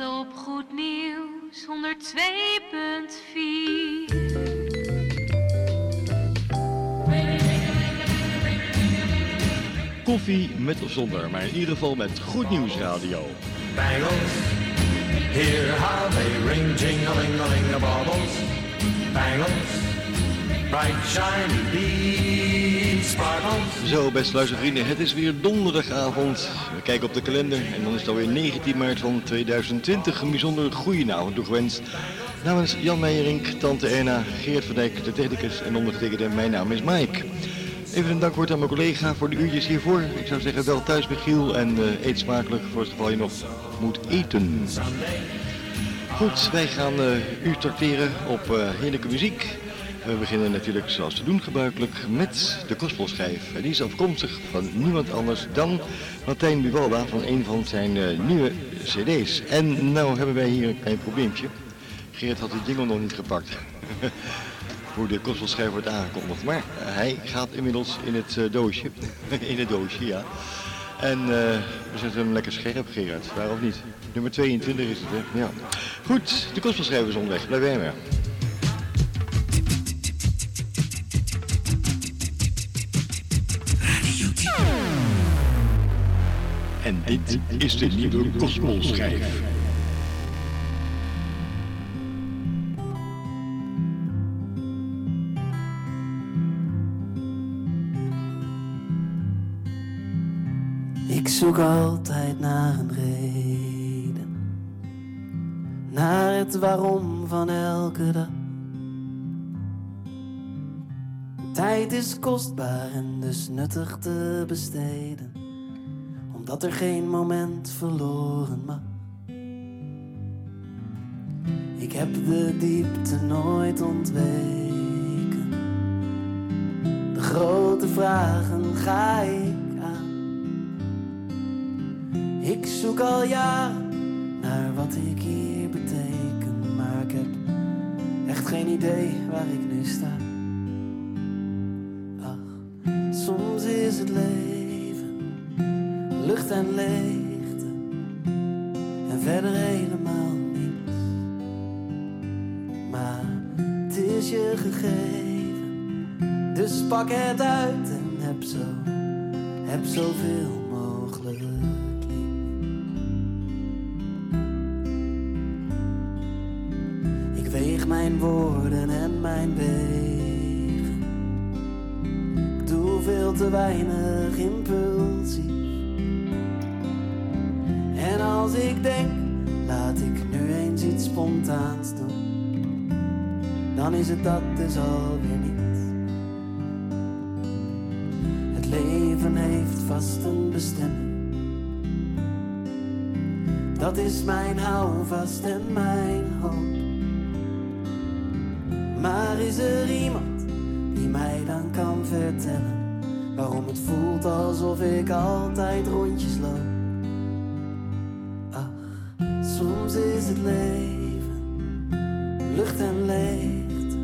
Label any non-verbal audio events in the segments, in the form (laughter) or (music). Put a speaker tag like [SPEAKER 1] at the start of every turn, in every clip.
[SPEAKER 1] Op Goed Nieuws 102.4.
[SPEAKER 2] Koffie met of zonder, maar in ieder geval met Goed Nieuws Radio.
[SPEAKER 3] Bangles, hear how they ring, jing-a-ling-a-ling, the baubles. Bangles, bright shiny sparkles.
[SPEAKER 2] Zo, beste luistervrienden, het is weer donderdagavond. We kijken op de kalender en dan is het alweer 19 maart van 2020. Een bijzonder goedenavond toegewenst. Namens Jan Meijerink, Tante Erna, Geert van Dijk, de technicus en ondergetekende, mijn naam is Mike. Even een dankwoord aan mijn collega voor de uurtjes hiervoor. Ik zou zeggen wel thuis Michiel en eh, eet smakelijk voor het geval je nog moet eten. Goed, wij gaan eh, u tracteren op eh, heerlijke muziek. We beginnen natuurlijk zoals te doen gebruikelijk met de gospelschijf. En die is afkomstig van niemand anders dan Martijn Buwalda van een van zijn eh, nieuwe cd's. En nou hebben wij hier een klein probleempje. Geert had de jingle nog niet gepakt. (laughs) Hoe de gospelschijf wordt aangekondigd. Maar hij gaat inmiddels in het eh, doosje. (laughs) in het doosje, ja. En eh, we zetten hem lekker scherp, Gerard. Waar of niet? Nummer 22 is het, hè? Ja. Goed, de gospelschijf is onderweg. Blijf bij. En dit is de nieuwe.
[SPEAKER 4] Ik zoek altijd naar een reden, naar het waarom van elke dag. Tijd is kostbaar en dus nuttig te besteden, omdat er geen moment verloren mag. Ik heb de diepte nooit ontweken, de grote vragen ga ik aan. Ik zoek al jaren naar wat ik hier beteken, maar ik heb echt geen idee waar ik nu sta. Ach, soms is het leven lucht en leegte en verder helemaal niets. Maar het is je gegeven, dus pak het uit en heb zo, heb zoveel mogelijk lief. Ik weeg mijn woorden en mijn wegen. Ik doe veel te weinig impulsief. En als ik denk, laat ik nu eens iets spontaans doen. Dan is het dat dus alweer niet. Het leven heeft vast een bestemming. Dat is mijn houvast en mijn hoop. Maar is er iemand die mij dan kan vertellen waarom het voelt alsof ik altijd rondjes loop? Het leven lucht en leegte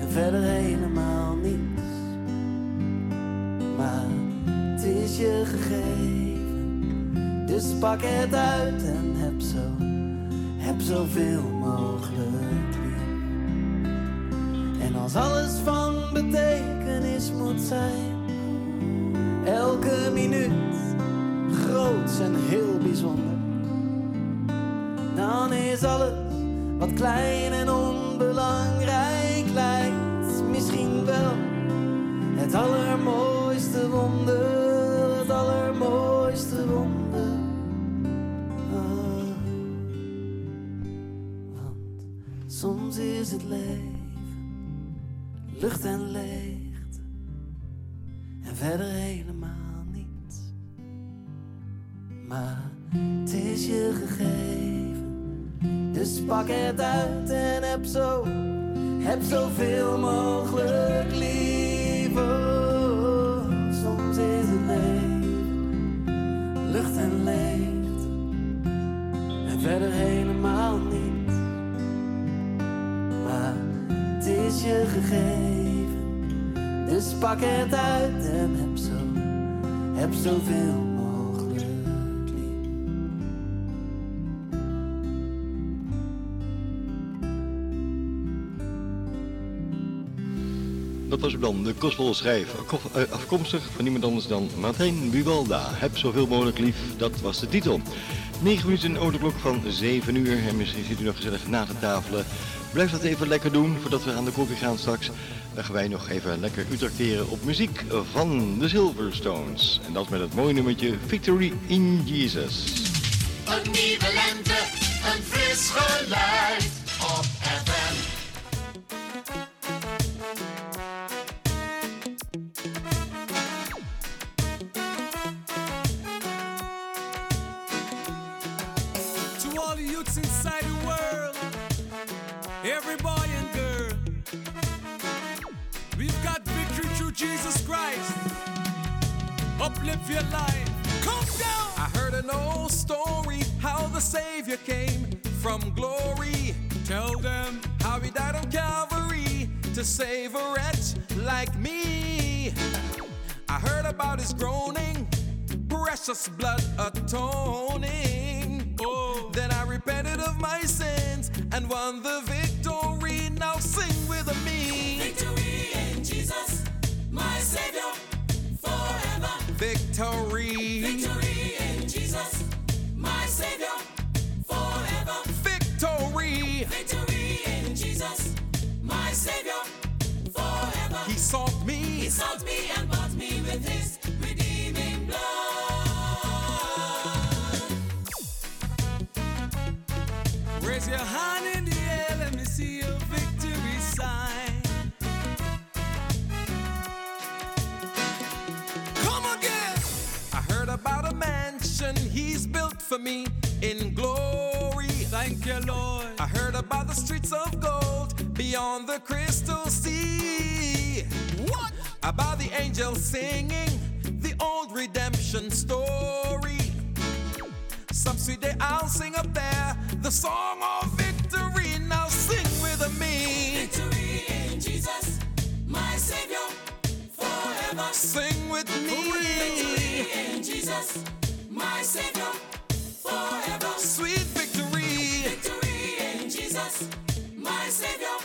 [SPEAKER 4] en verder helemaal niets. Maar het is je gegeven, dus pak het uit en heb zo, heb zoveel mogelijk lief. En als alles van betekenis moet zijn, elke minuut groot en heel bijzonder, is alles wat klein en onbelangrijk lijkt. Misschien wel het allermooiste wonder, het allermooiste wonder. Ah. Want soms is het leven, lucht en leegte, en verder helemaal niets. Maar het is je gegeven dus pak het uit en heb zo, heb zoveel mogelijk liever. Soms is het leven lucht en leegte en verder helemaal niets. Maar het is je gegeven, dus pak het uit en heb zo, heb zoveel
[SPEAKER 2] Dat was dan de gospelschrijf, Kof- eh, afkomstig van niemand anders dan Martijn Buwalda. Heb zoveel mogelijk lief, dat was de titel. 9 minuten over de klok van 7 uur en misschien zit u nog gezellig na te tafelen. Blijf dat even lekker doen voordat we aan de koffie gaan straks. Dan gaan wij nog even lekker u trakteren op muziek van de Silverstones. En dat met het mooie nummertje Victory in Jesus.
[SPEAKER 5] Een nieuwe lente, een fris geluid
[SPEAKER 6] Uplift your life. Come down. I heard an old story how the Savior came from glory. Tell them how he died on Calvary to save a wretch like me. I heard about his groaning, precious blood atoning. Oh. Then I repented of my sins and won the victory. For me in glory. Thank you, Lord. I heard about the streets of gold beyond the crystal sea. What? About the angels singing the old redemption story. Some sweet day I'll sing up there the song of victory. Now sing with me.
[SPEAKER 5] Victory in Jesus, my Savior, forever.
[SPEAKER 6] Sing with me.
[SPEAKER 5] Victory in Jesus, my Savior, forever.
[SPEAKER 6] Sweet victory.
[SPEAKER 5] Victory in Jesus, my Savior,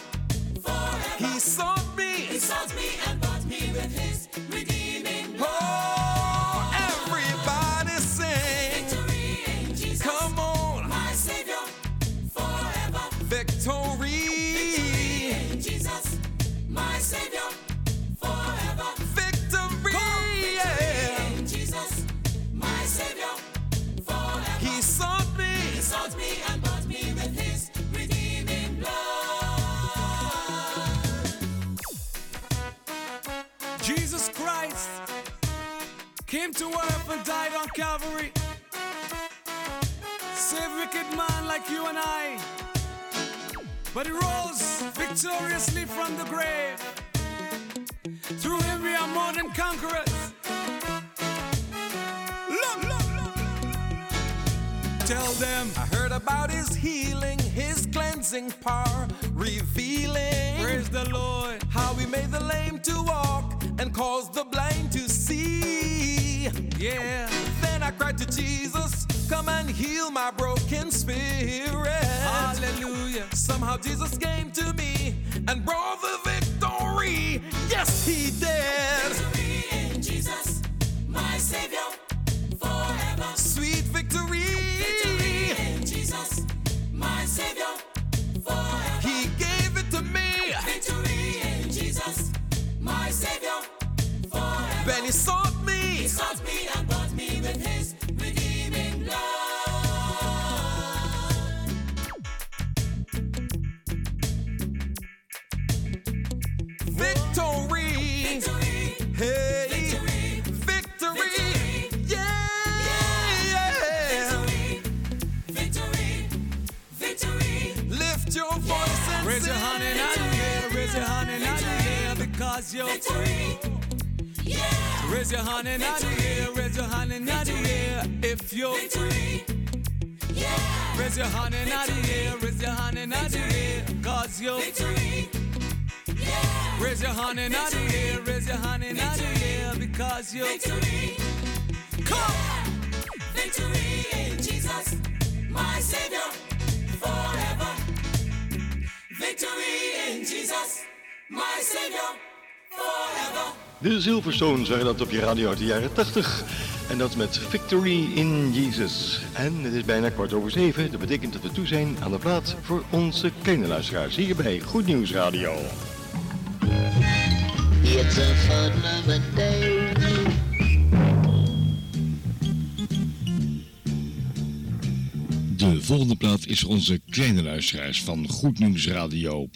[SPEAKER 5] forever.
[SPEAKER 6] He sought me.
[SPEAKER 5] He sought me and
[SPEAKER 6] Christ came to earth and died on Calvary. Save wicked man like you and I. But he rose victoriously from the grave. Through him we are more than conquerors. Look, look, look. Tell them I heard about his healing, his cleansing power, revealing. Praise the Lord. How he made the lame to walk and caused the blind to see. Yeah. Then I cried to Jesus, come and heal my broken spirit. Hallelujah. Somehow Jesus came to me and brought the victory. Yes, he did.
[SPEAKER 5] Victory in Jesus, my Savior, forever.
[SPEAKER 6] Sweet victory.
[SPEAKER 5] Victory and he sought me.
[SPEAKER 6] He sought me
[SPEAKER 5] and bought me with his redeeming
[SPEAKER 6] blood. Victory. Victory.
[SPEAKER 5] Hey.
[SPEAKER 6] Raise
[SPEAKER 5] your hand and the air, raise your hand because you're free. Raise your hand in the air, raise your hand in the air if you're free. Yeah. Raise your hand in the air, raise your hand in the air, cause you're free. Yeah. Raise your hand in the air, raise your hand in the air because you're free. Come!
[SPEAKER 7] Victory in Jesus, my Savior, forever. Victory in Jesus, my Savior, forever.
[SPEAKER 8] De Silverstones waren dat op je radio uit de jaren 80. En dat met Victory in Jesus. En het is bijna kwart over zeven. Dat betekent dat we toe zijn aan de plaats voor onze kleine luisteraars. Hier bij Goed Nieuws Radio.
[SPEAKER 9] It's a fun loving day.
[SPEAKER 8] De volgende plaat is voor onze kleine luisteraars van Goed Nieuws Radio.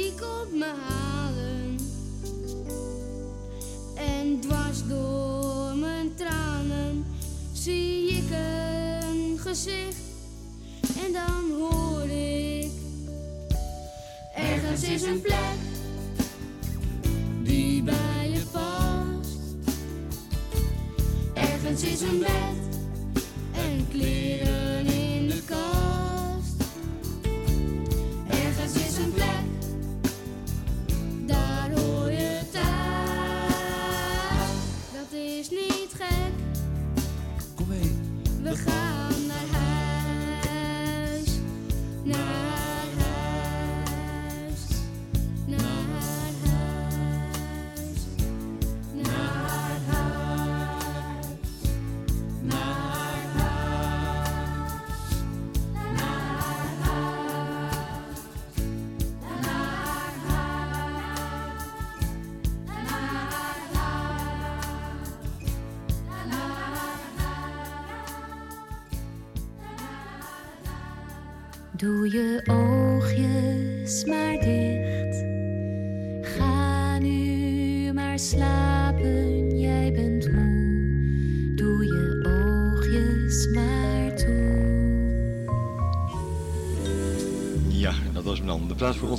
[SPEAKER 10] Wie komt me halen? En dwars door mijn tranen zie ik een gezicht. En dan hoor ik Ergens is een plek die bij je past. Ergens is een bed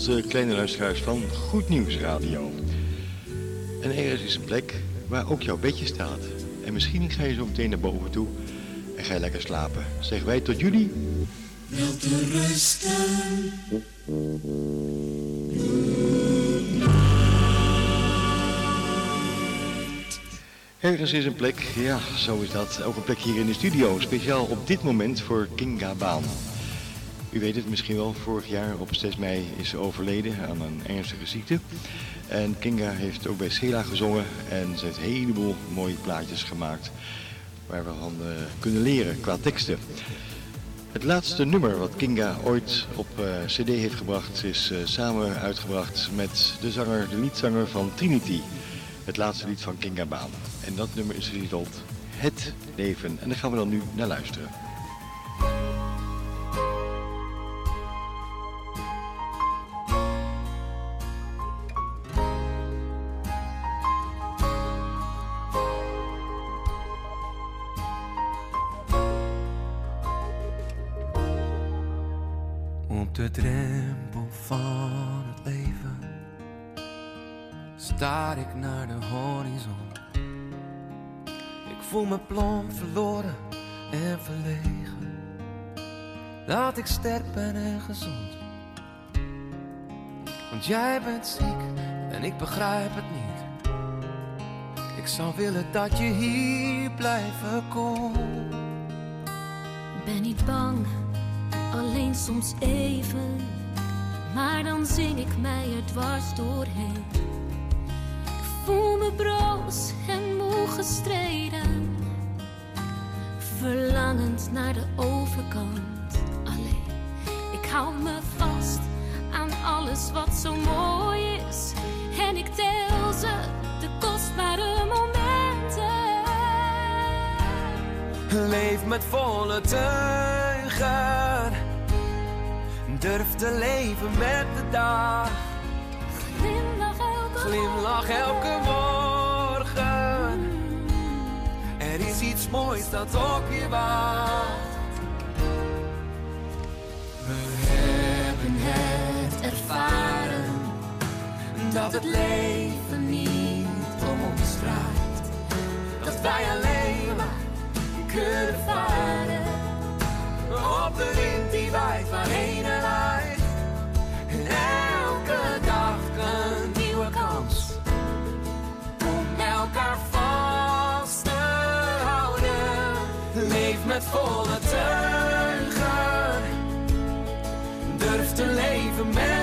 [SPEAKER 2] onze kleine luisteraars van Goed Nieuws Radio. En ergens is een plek waar ook jouw bedje staat. En misschien ga je zo meteen naar boven toe en ga je lekker slapen. Zeggen wij tot jullie. Ergens is een plek, ja, zo is dat. Ook een plek hier in de studio, speciaal op dit moment voor Kinga Baan. U weet het misschien wel, vorig jaar op 6 mei is ze overleden aan een ernstige ziekte. En Kinga heeft ook bij Sela gezongen en ze heeft een heleboel mooie plaatjes gemaakt waar we van eh, kunnen leren qua teksten. Het laatste nummer wat Kinga ooit op eh, cd heeft gebracht is eh, samen uitgebracht met de zanger, de liedzanger van Trinity. Het laatste lied van Kinga Baan. En dat nummer is getiteld Het Leven. En daar gaan we dan nu naar luisteren.
[SPEAKER 11] Want jij bent ziek en ik begrijp het niet. Ik zou willen dat je hier blijven kon.
[SPEAKER 12] Ben niet bang, alleen soms even. Maar dan zing ik mij er dwars doorheen. Ik voel me broos en moe gestreden. Verlangend naar de overkant. Alleen, ik hou me alles wat zo mooi is. En ik tel ze, de kostbare momenten.
[SPEAKER 11] Leef met volle teugen. Durf te leven met de dag.
[SPEAKER 12] Glimlach elke
[SPEAKER 11] Glimlach elke morgen. Er is iets moois dat op je wacht. Dat het leven niet om ons draait. Dat wij alleen maar kunnen varen. Op de wind die waait waarheen er waait. En elke dag een nieuwe kans. Om elkaar vast te houden. Leef met volle teugen. Durf te leven met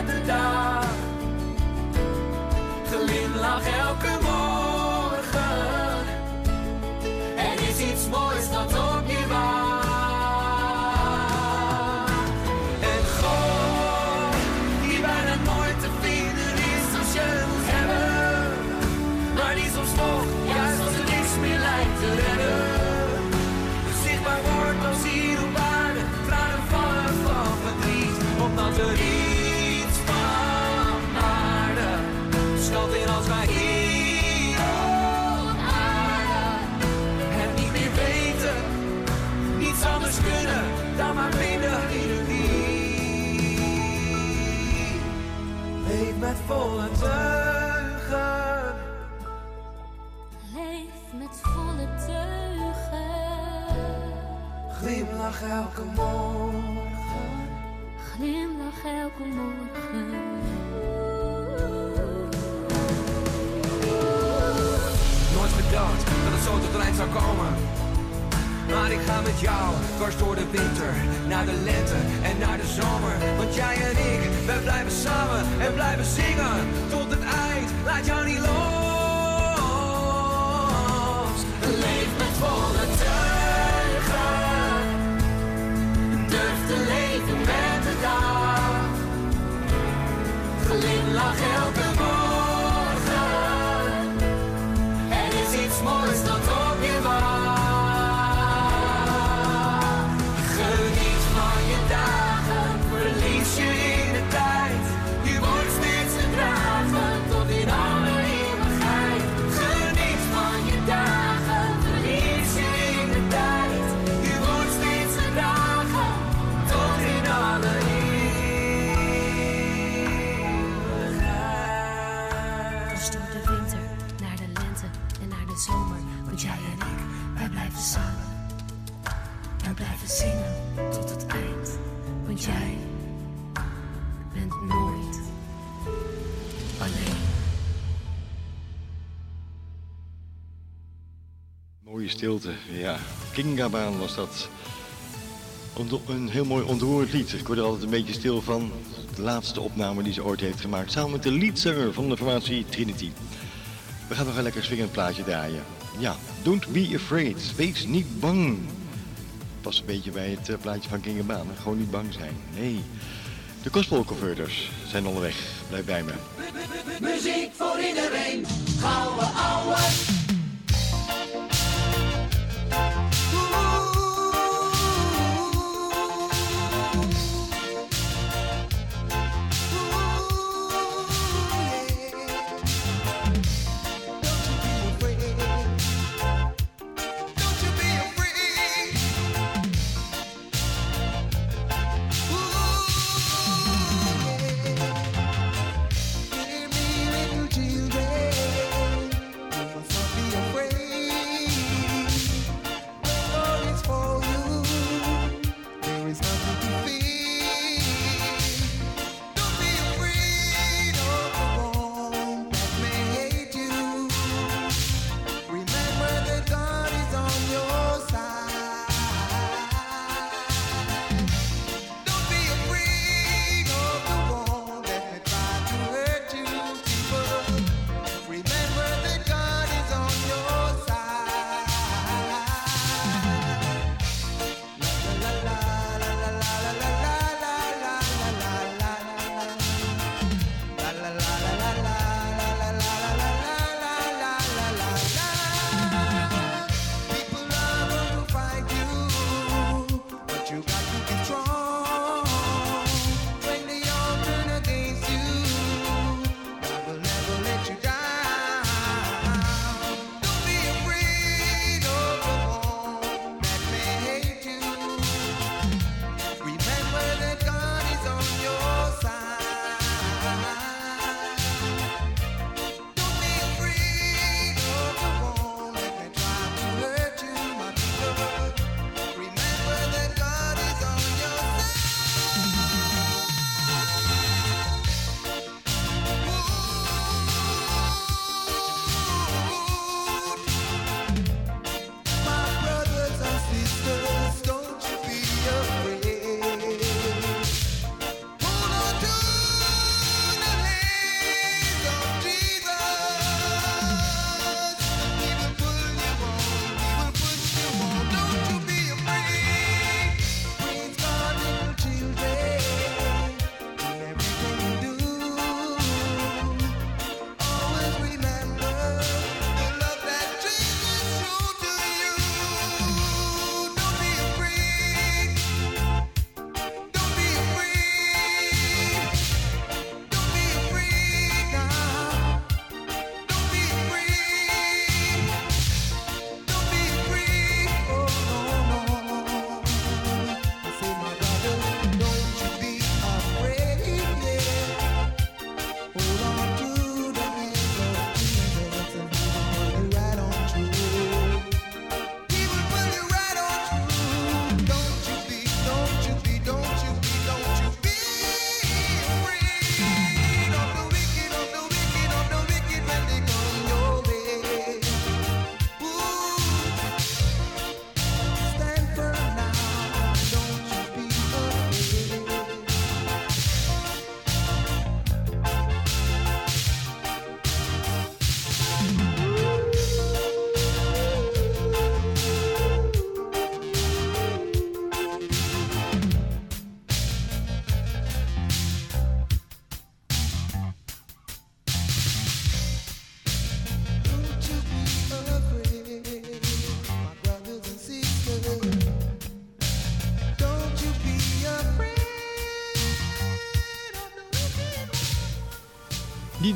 [SPEAKER 11] volle teugen.
[SPEAKER 12] Leef met volle teugen.
[SPEAKER 11] Glimlach elke morgen.
[SPEAKER 12] Glimlach elke morgen.
[SPEAKER 11] Nooit gedacht dat het zo tot eind zou komen. Maar ik ga met jou dwars door de winter, naar de lente en naar de zomer. Want jij en ik, wij blijven samen en blijven zingen tot het eind. Laat jou niet los. Leef met volle teugen. Durf te leven met de dag. Glimlach elke
[SPEAKER 2] stilte, ja. Kingabaan was dat. Een heel mooi ontroerend lied. Ik word er altijd een beetje stil van. De laatste opname die ze ooit heeft gemaakt. Samen met de liedzanger van de formatie Trinity. We gaan nog een lekker swingend plaatje draaien. Ja, don't be afraid. Wees niet bang. Past een beetje bij het eh, plaatje van Kingabaan. Gewoon niet bang zijn. Nee. De Gospel Converters zijn onderweg. Blijf bij me.
[SPEAKER 13] Muziek voor iedereen, gouden ouwe.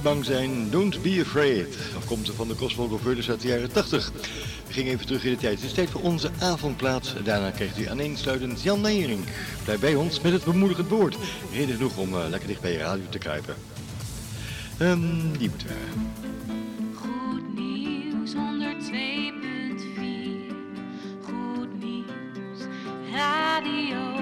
[SPEAKER 2] Bang zijn, don't be afraid. Afkomstig van de Converters uit de jaren 80. We gingen even terug in de tijd. Het is tijd voor onze avondplaats. Daarna krijgt u aaneensluitend Jan Nijering. Blijf bij ons met het bemoedigend woord. Reden genoeg om eh, lekker dicht bij je radio te kruipen. Ehm, die moeten we.
[SPEAKER 1] Goed nieuws 102.4 radio.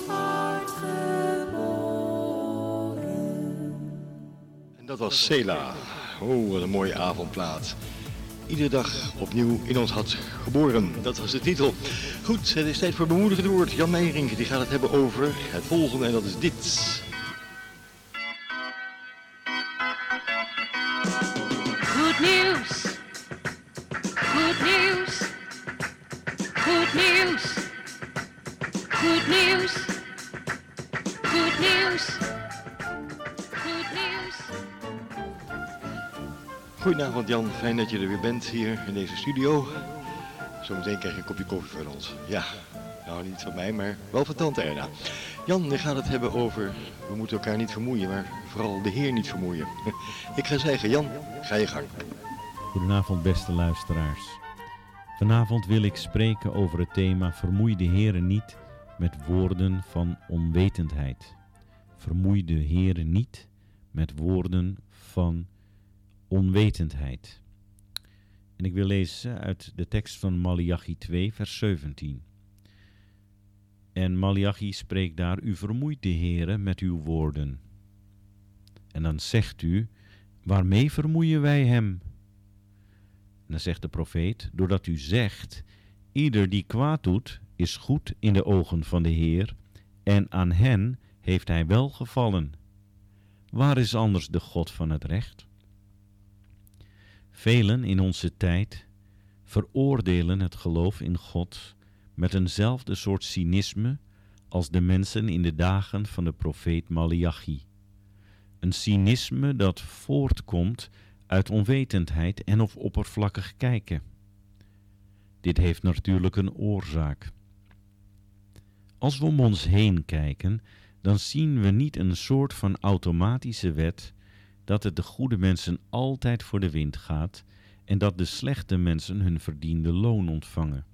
[SPEAKER 14] Hart geboren. En
[SPEAKER 2] dat was Sela. Oh, wat een mooie avondplaat. Iedere dag opnieuw in ons hart geboren. Dat was de titel. Goed, het is tijd voor bemoedigend woord. Jan Meijering die gaat het hebben over het volgende en dat is dit. Goedenavond Jan, fijn dat je er weer bent hier in deze studio. Zometeen krijg je een kopje koffie van ons. Ja, nou niet van mij, maar wel van tante Erna. Jan, je gaat het hebben over, we moeten elkaar niet vermoeien, maar vooral de Heer niet vermoeien. (laughs) Ik ga zeggen, Jan, ga je gang.
[SPEAKER 15] Goedenavond beste luisteraars. Vanavond wil ik spreken over het thema Vermoei de Heere niet met woorden van onwetendheid. Vermoei de Heere niet met woorden van onwetendheid. En ik wil lezen uit de tekst van Malachi 2, vers 17. En Malachi spreekt daar, u vermoeit de Heere met uw woorden. En dan zegt u, waarmee vermoeien wij hem? En dan zegt de profeet, doordat u zegt, ieder die kwaad doet, is goed in de ogen van de Heer, en aan hen heeft hij wel gevallen. Waar is anders de God van het recht? Velen in onze tijd veroordelen het geloof in God met eenzelfde soort cynisme als de mensen in de dagen van de profeet Malachi. Een cynisme dat voortkomt uit onwetendheid en of oppervlakkig kijken. Dit heeft natuurlijk een oorzaak. Als we om ons heen kijken, dan zien we niet een soort van automatische wet dat het de goede mensen altijd voor de wind gaat en dat de slechte mensen hun verdiende loon ontvangen.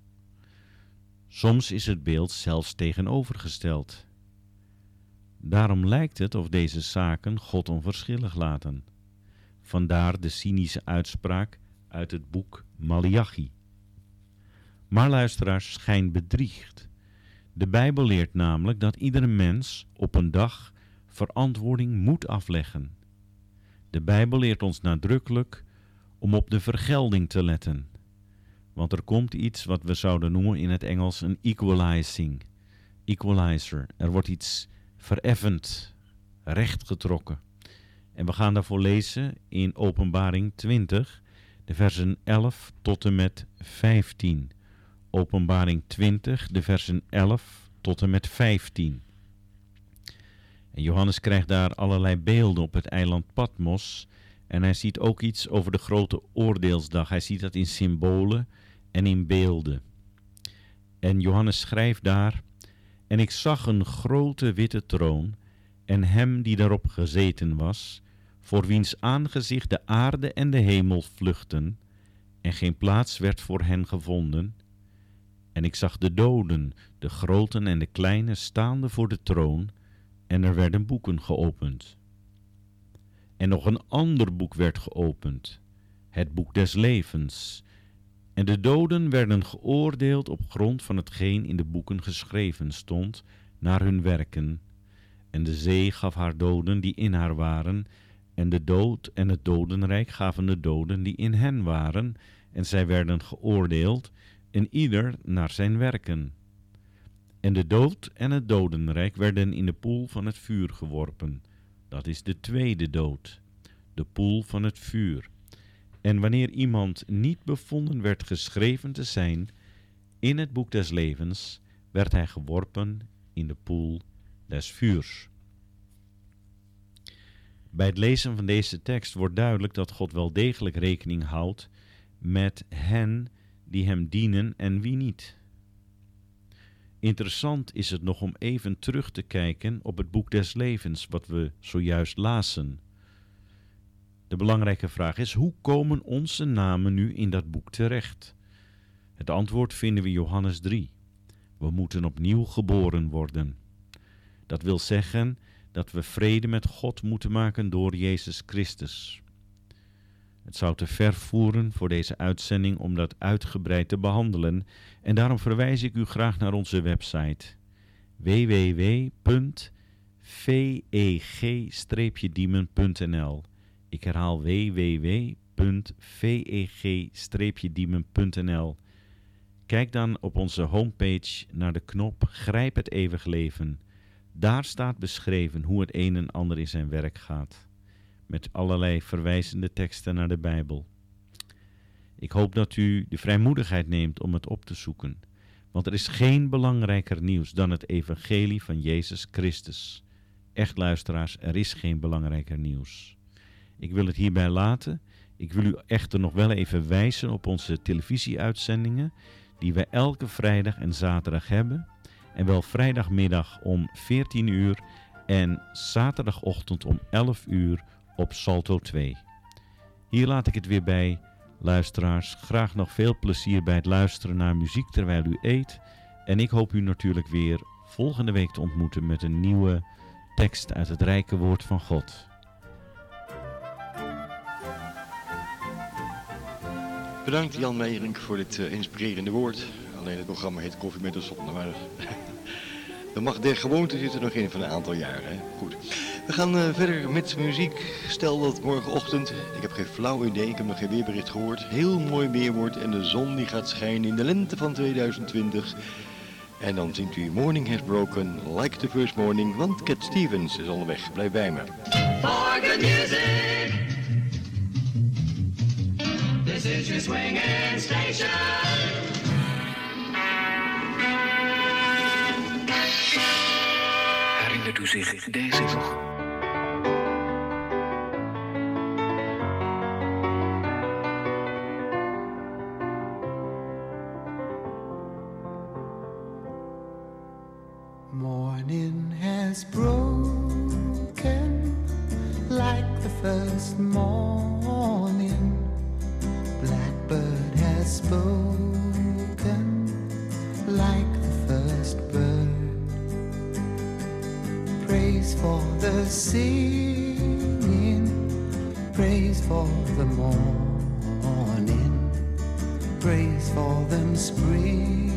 [SPEAKER 15] Soms is het beeld zelfs tegenovergesteld. Daarom lijkt het of deze zaken God onverschillig laten. Vandaar de cynische uitspraak uit het boek Malachi. Maar luisteraars, schijn bedriegt. De Bijbel leert namelijk dat iedere mens op een dag verantwoording moet afleggen. De Bijbel leert ons nadrukkelijk om op de vergelding te letten. Want er komt iets wat we zouden noemen in het Engels een equalizing. Equalizer. Er wordt iets vereffend, rechtgetrokken. En we gaan daarvoor lezen in Openbaring 20, de versen 11 tot en met 15. Openbaring 20, de versen 11 tot en met 15. En Johannes krijgt daar allerlei beelden op het eiland Patmos. En hij ziet ook iets over de grote oordeelsdag. Hij ziet dat in symbolen en in beelden. En Johannes schrijft daar: En ik zag een grote witte troon en hem die daarop gezeten was, voor wiens aangezicht de aarde en de hemel vluchten, en geen plaats werd voor hen gevonden. En ik zag de doden, de groten en de kleine, staande voor de troon, en er werden boeken geopend. En nog een ander boek werd geopend, het boek des levens. En de doden werden geoordeeld op grond van hetgeen in de boeken geschreven stond, naar hun werken. En de zee gaf haar doden die in haar waren, en de dood en het dodenrijk gaven de doden die in hen waren, en zij werden geoordeeld, en ieder naar zijn werken. En de dood en het dodenrijk werden in de poel van het vuur geworpen. Dat is de tweede dood, de poel van het vuur. En wanneer iemand niet bevonden werd geschreven te zijn in het boek des levens, werd hij geworpen in de poel des vuurs. Bij het lezen van deze tekst wordt duidelijk dat God wel degelijk rekening houdt met hen die hem dienen en wie niet. Interessant is het nog om even terug te kijken op het boek des levens, wat we zojuist lazen. De belangrijke vraag is: hoe komen onze namen nu in dat boek terecht? Het antwoord vinden we in Johannes 3. We moeten opnieuw geboren worden. Dat wil zeggen dat we vrede met God moeten maken door Jezus Christus. Het zou te ver voeren voor deze uitzending om dat uitgebreid te behandelen. En daarom verwijs ik u graag naar onze website www.veg-diemen.nl Ik herhaal www.veg-diemen.nl Kijk dan op onze homepage naar de knop Grijp het eeuwig leven. Daar staat beschreven hoe het een en ander in zijn werk gaat met allerlei verwijzende teksten naar de Bijbel. Ik hoop dat u de vrijmoedigheid neemt om het op te zoeken, want er is geen belangrijker nieuws dan het evangelie van Jezus Christus. Echt luisteraars, er is geen belangrijker nieuws. Ik wil het hierbij laten. Ik wil u echter nog wel even wijzen op onze televisieuitzendingen die wij elke vrijdag en zaterdag hebben. En wel vrijdagmiddag om 14 uur en zaterdagochtend om 11 uur op Salto 2. Hier laat ik het weer bij. Luisteraars, graag nog veel plezier bij het luisteren naar muziek terwijl u eet. En ik hoop u natuurlijk weer volgende week te ontmoeten met een nieuwe tekst uit het rijke woord van God.
[SPEAKER 2] Bedankt Jan Meijering voor dit uh, inspirerende woord. Alleen het programma heet Koffie met de maar (laughs) er mag der gewoonte zitten nog in van een aantal jaren. Hè? Goed. We gaan uh, verder met muziek. Stel dat morgenochtend, ik heb geen flauw idee, ik heb nog geen weerbericht gehoord, heel mooi weer wordt en de zon die gaat schijnen in de lente van 2020. En dan zingt u Morning Has Broken, Like the First Morning, want Cat Stevens is onderweg. Blijf bij me.
[SPEAKER 5] For good music, this is your swinging station.
[SPEAKER 16] Herinnert u zich deze nog?
[SPEAKER 4] Singing,
[SPEAKER 16] Praise for the morning. Praise for them springing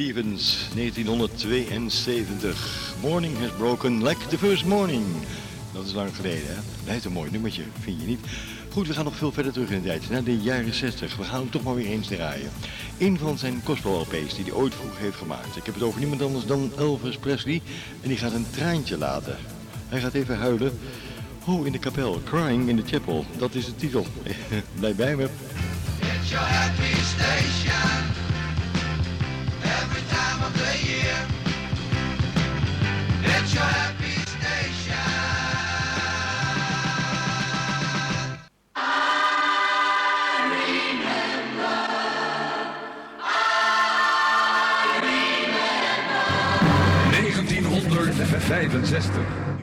[SPEAKER 2] Stevens, 1972. Morning has broken like the first morning. Dat is lang geleden, hè? Blijft een mooi nummertje, vind je niet? Goed, we gaan nog veel verder terug in de tijd, naar de jaren 60. We gaan hem toch maar weer eens draaien. Een van zijn gospel-LP's die hij ooit vroeger heeft gemaakt. Ik heb het over niemand anders dan Elvis Presley. En die gaat een traantje laten. Hij gaat even huilen. Oh, in de kapel. Crying in the Chapel. Dat is de titel. (laughs) Blijf bij me.
[SPEAKER 11] It's your happy station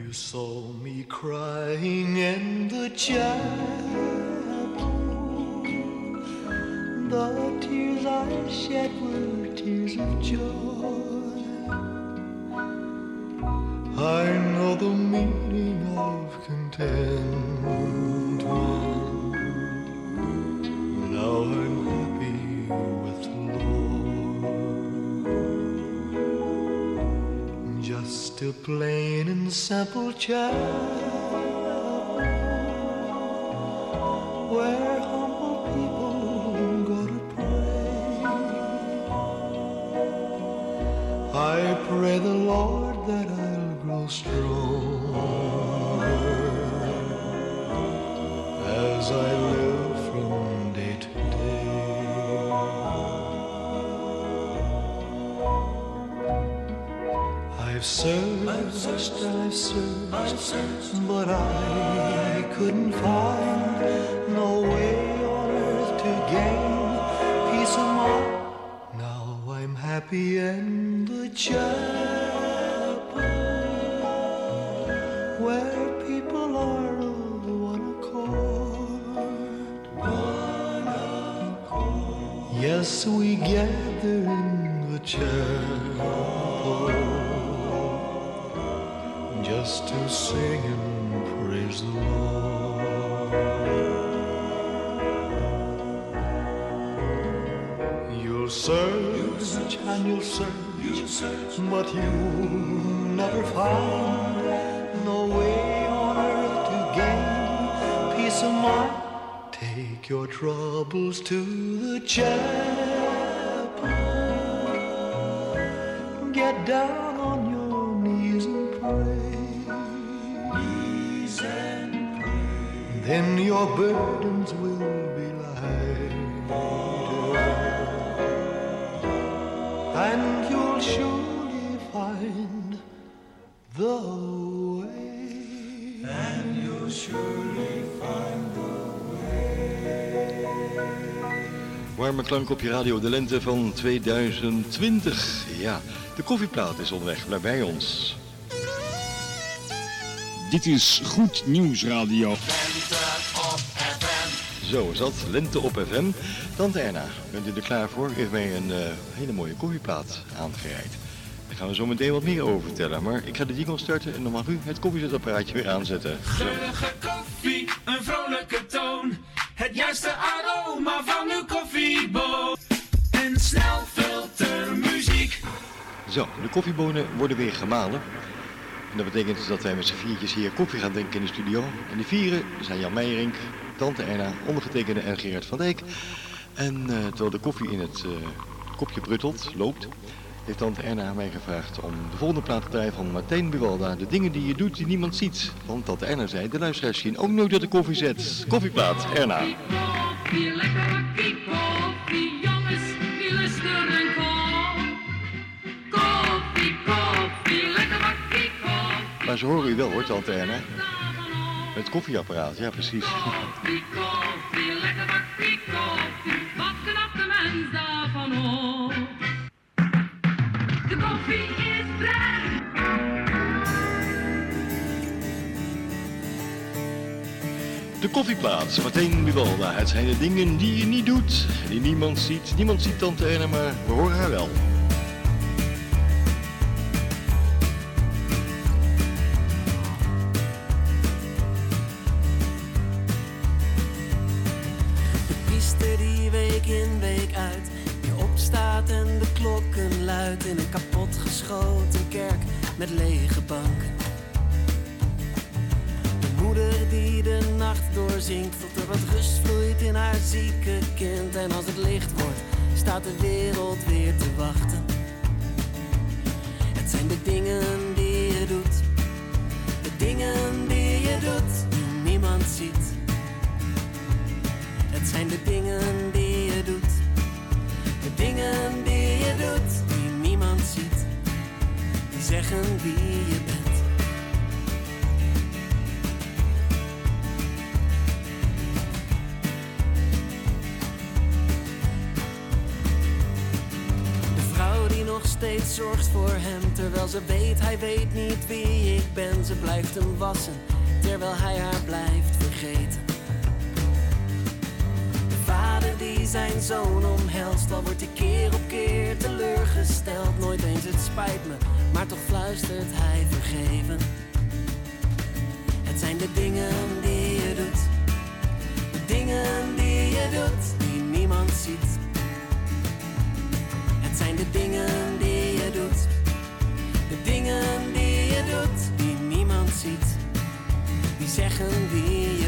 [SPEAKER 17] You saw me crying in the chapel. The tears I shed were tears of joy. The meaning of contentment. Now I'm happy with the Lord. Just a plain and simple child search and you'll search, but you'll never find no way on earth to gain peace of mind. Take your troubles to the chapel. Get down on your knees and pray. Knees and pray. Then your burdens will the way. And you'll surely find the
[SPEAKER 2] Warme klank op je radio, de lente van 2020. Ja, de koffieplaat is onderweg, blijf bij ons.
[SPEAKER 18] Dit is Goed Nieuws Radio.
[SPEAKER 2] Zo is dat, lente op FM. Tante Erna, bent u er klaar voor? Heeft mij een eh, hele mooie koffieplaat aangereikt. Daar gaan we zo meteen wat meer over vertellen. Maar ik ga de jingle starten en dan mag u het koffiezetapparaatje weer aanzetten. Zo.
[SPEAKER 13] Geurige koffie, een vrolijke toon. Het juiste aroma van uw koffieboon. En snel filtermuziek.
[SPEAKER 2] Zo, de koffiebonen worden weer gemalen. En dat betekent dus dat wij met z'n viertjes hier koffie gaan drinken in de studio. En die vieren zijn Jan Meijerink, Tante Erna, ondergetekende en Gerard van Dijk. En eh, terwijl de koffie in het eh, kopje bruttelt, loopt, heeft Tante Erna mij gevraagd om de volgende plaat te draaien van Martijn Buwalda. De dingen die je doet die niemand ziet. Want Tante Erna zei, de luisteraars zien ook nooit dat de koffie zet. Koffieplaat, Erna.
[SPEAKER 19] Lekker.
[SPEAKER 2] Maar ze horen u wel hoor, Tante Erna. Het koffieapparaat, ja precies.
[SPEAKER 19] Lekker De
[SPEAKER 2] koffieplaat, Martijn Buwalda. Het zijn de dingen die je niet doet, die niemand ziet. Niemand ziet Tante Erna, maar we horen haar wel.
[SPEAKER 4] De dingen die je doet, de dingen die je doet, die niemand ziet. Het zijn de dingen die je doet, de dingen die je doet, die niemand ziet. Die zeggen wie je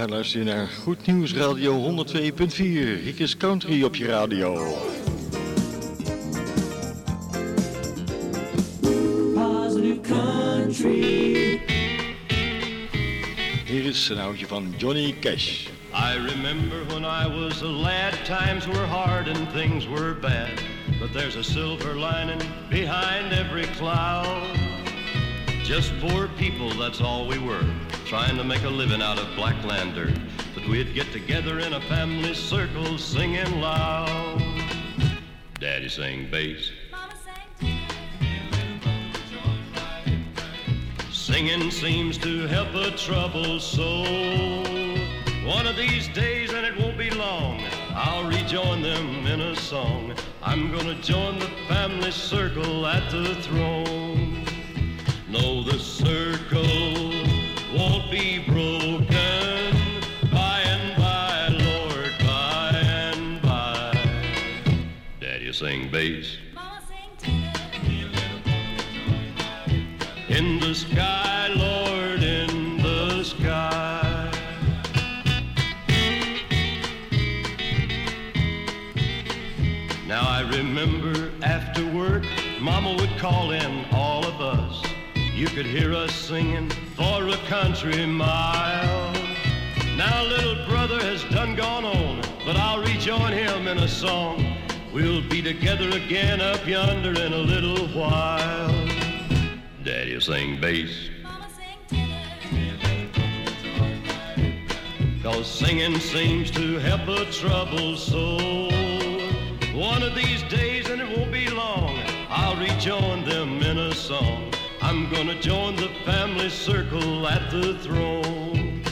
[SPEAKER 2] Daar luister je naar Goed Nieuws Radio 102.4. Riekes Country op je radio.
[SPEAKER 13] Positive country.
[SPEAKER 2] Hier is een oudje van Johnny Cash.
[SPEAKER 20] I remember when I was a lad, times were hard and things were bad. But there's a silver lining behind every cloud. Just poor people, that's all we were, trying to make a living out of blackland dirt. But we'd get together in a family circle singing loud. Daddy sang bass. Mama sang Singing seems to help a troubled soul. One of these days, and it won't be long, I'll rejoin them in a song. I'm gonna join the family circle at the throne. No, the circle sing bass. In the sky, Lord, in the sky. Now I remember after work, Mama would call in all of us. You could hear us singing for a country mile. Now little brother has done gone on, but I'll rejoin him in a song. We'll be together again up yonder in a little while. Daddy'll sing bass. Cause singing seems to help a troubled soul. One of these days, and it won't be long, I'll rejoin them in a song. I'm gonna join the family circle at the throne.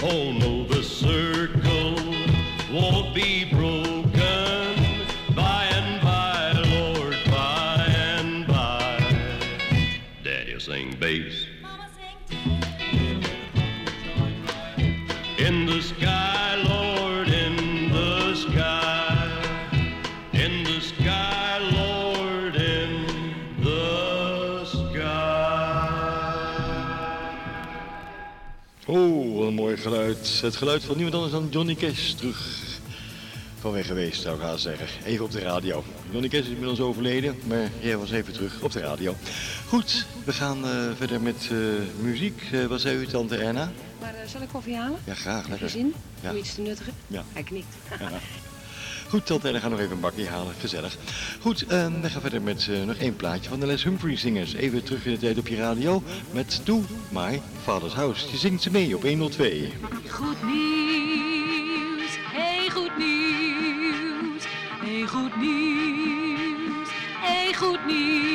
[SPEAKER 20] Oh no, the circle won't be broken
[SPEAKER 2] mooi geluid. Het geluid van niemand anders dan Johnny Cash. Terug van weg geweest, zou ik haast zeggen. Even op de radio. Johnny Cash is inmiddels overleden, maar jij was even terug op de radio. Goed, we gaan eh, verder met eh, muziek. Eh, wat zei u, tante Erna?
[SPEAKER 21] Maar zal ik koffie halen?
[SPEAKER 2] Ja, graag.
[SPEAKER 21] Heb je
[SPEAKER 2] Lekker.
[SPEAKER 21] zin?
[SPEAKER 2] Ja.
[SPEAKER 21] Doe iets te nuttigen?
[SPEAKER 2] Ja.
[SPEAKER 21] Hij knikt.
[SPEAKER 2] Ja. (laughs) Goed, tante Erna gaat nog even een bakje halen. Gezellig. Goed, eh, we gaan verder met eh, nog één plaatje van de Les Humphrey Singers. Even terug in de tijd op je radio met To My Father's House. Je zingt ze mee op 102.
[SPEAKER 1] Goed nieuws, hey goed nieuws, hey goed nieuws, hey goed nieuws.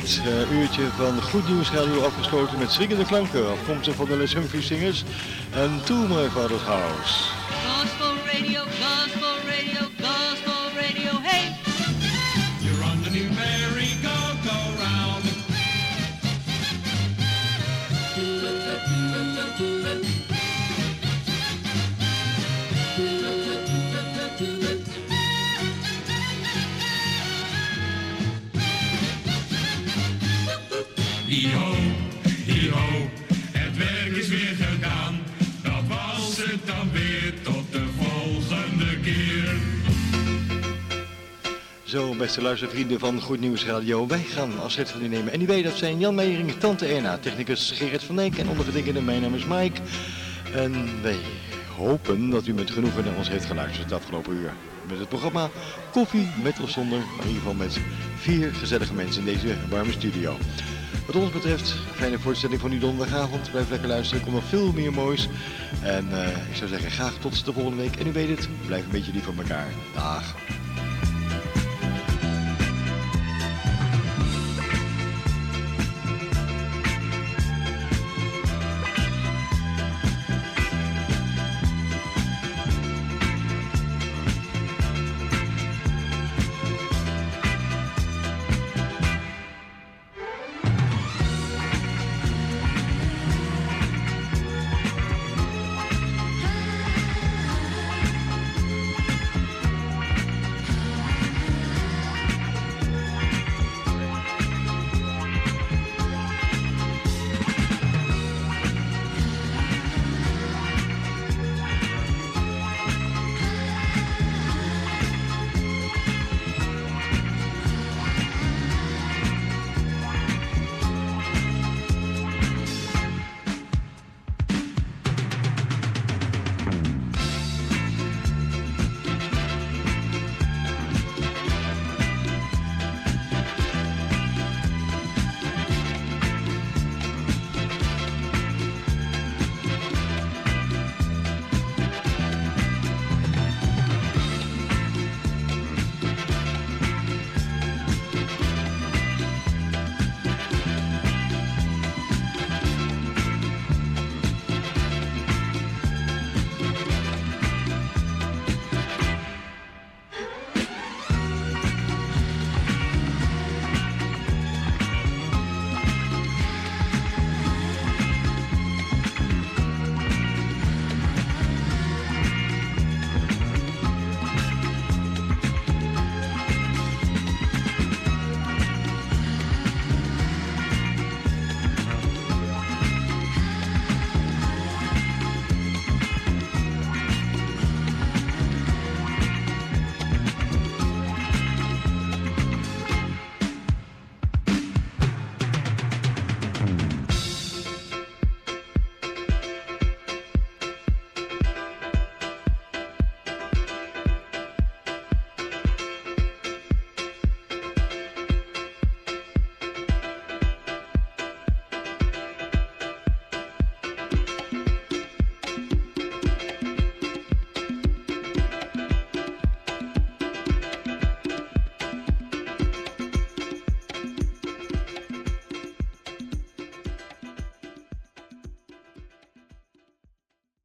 [SPEAKER 2] Dit eh, uurtje van Goed Nieuws Radio afgesloten met swingende klanken afkomstig van de Les Humphries Singers en To My Father's House. Beste luistervrienden van Goed Nieuws Radio, wij gaan afscheid van u nemen. En u weet dat zijn Jan Meijering, Tante Erna, technicus Gerrit van Dijk en ondergetekende mijn naam is Mike. En wij hopen dat u met genoegen naar ons heeft geluisterd het afgelopen uur. Met het programma Koffie met of zonder, maar in ieder geval met vier gezellige mensen in deze warme studio. Wat ons betreft, fijne voorstelling van u donderdagavond. Blijf lekker luisteren, er komt nog veel meer moois. En eh, ik zou zeggen, graag tot de volgende week. En u weet het, blijf een beetje lief voor elkaar. Dag.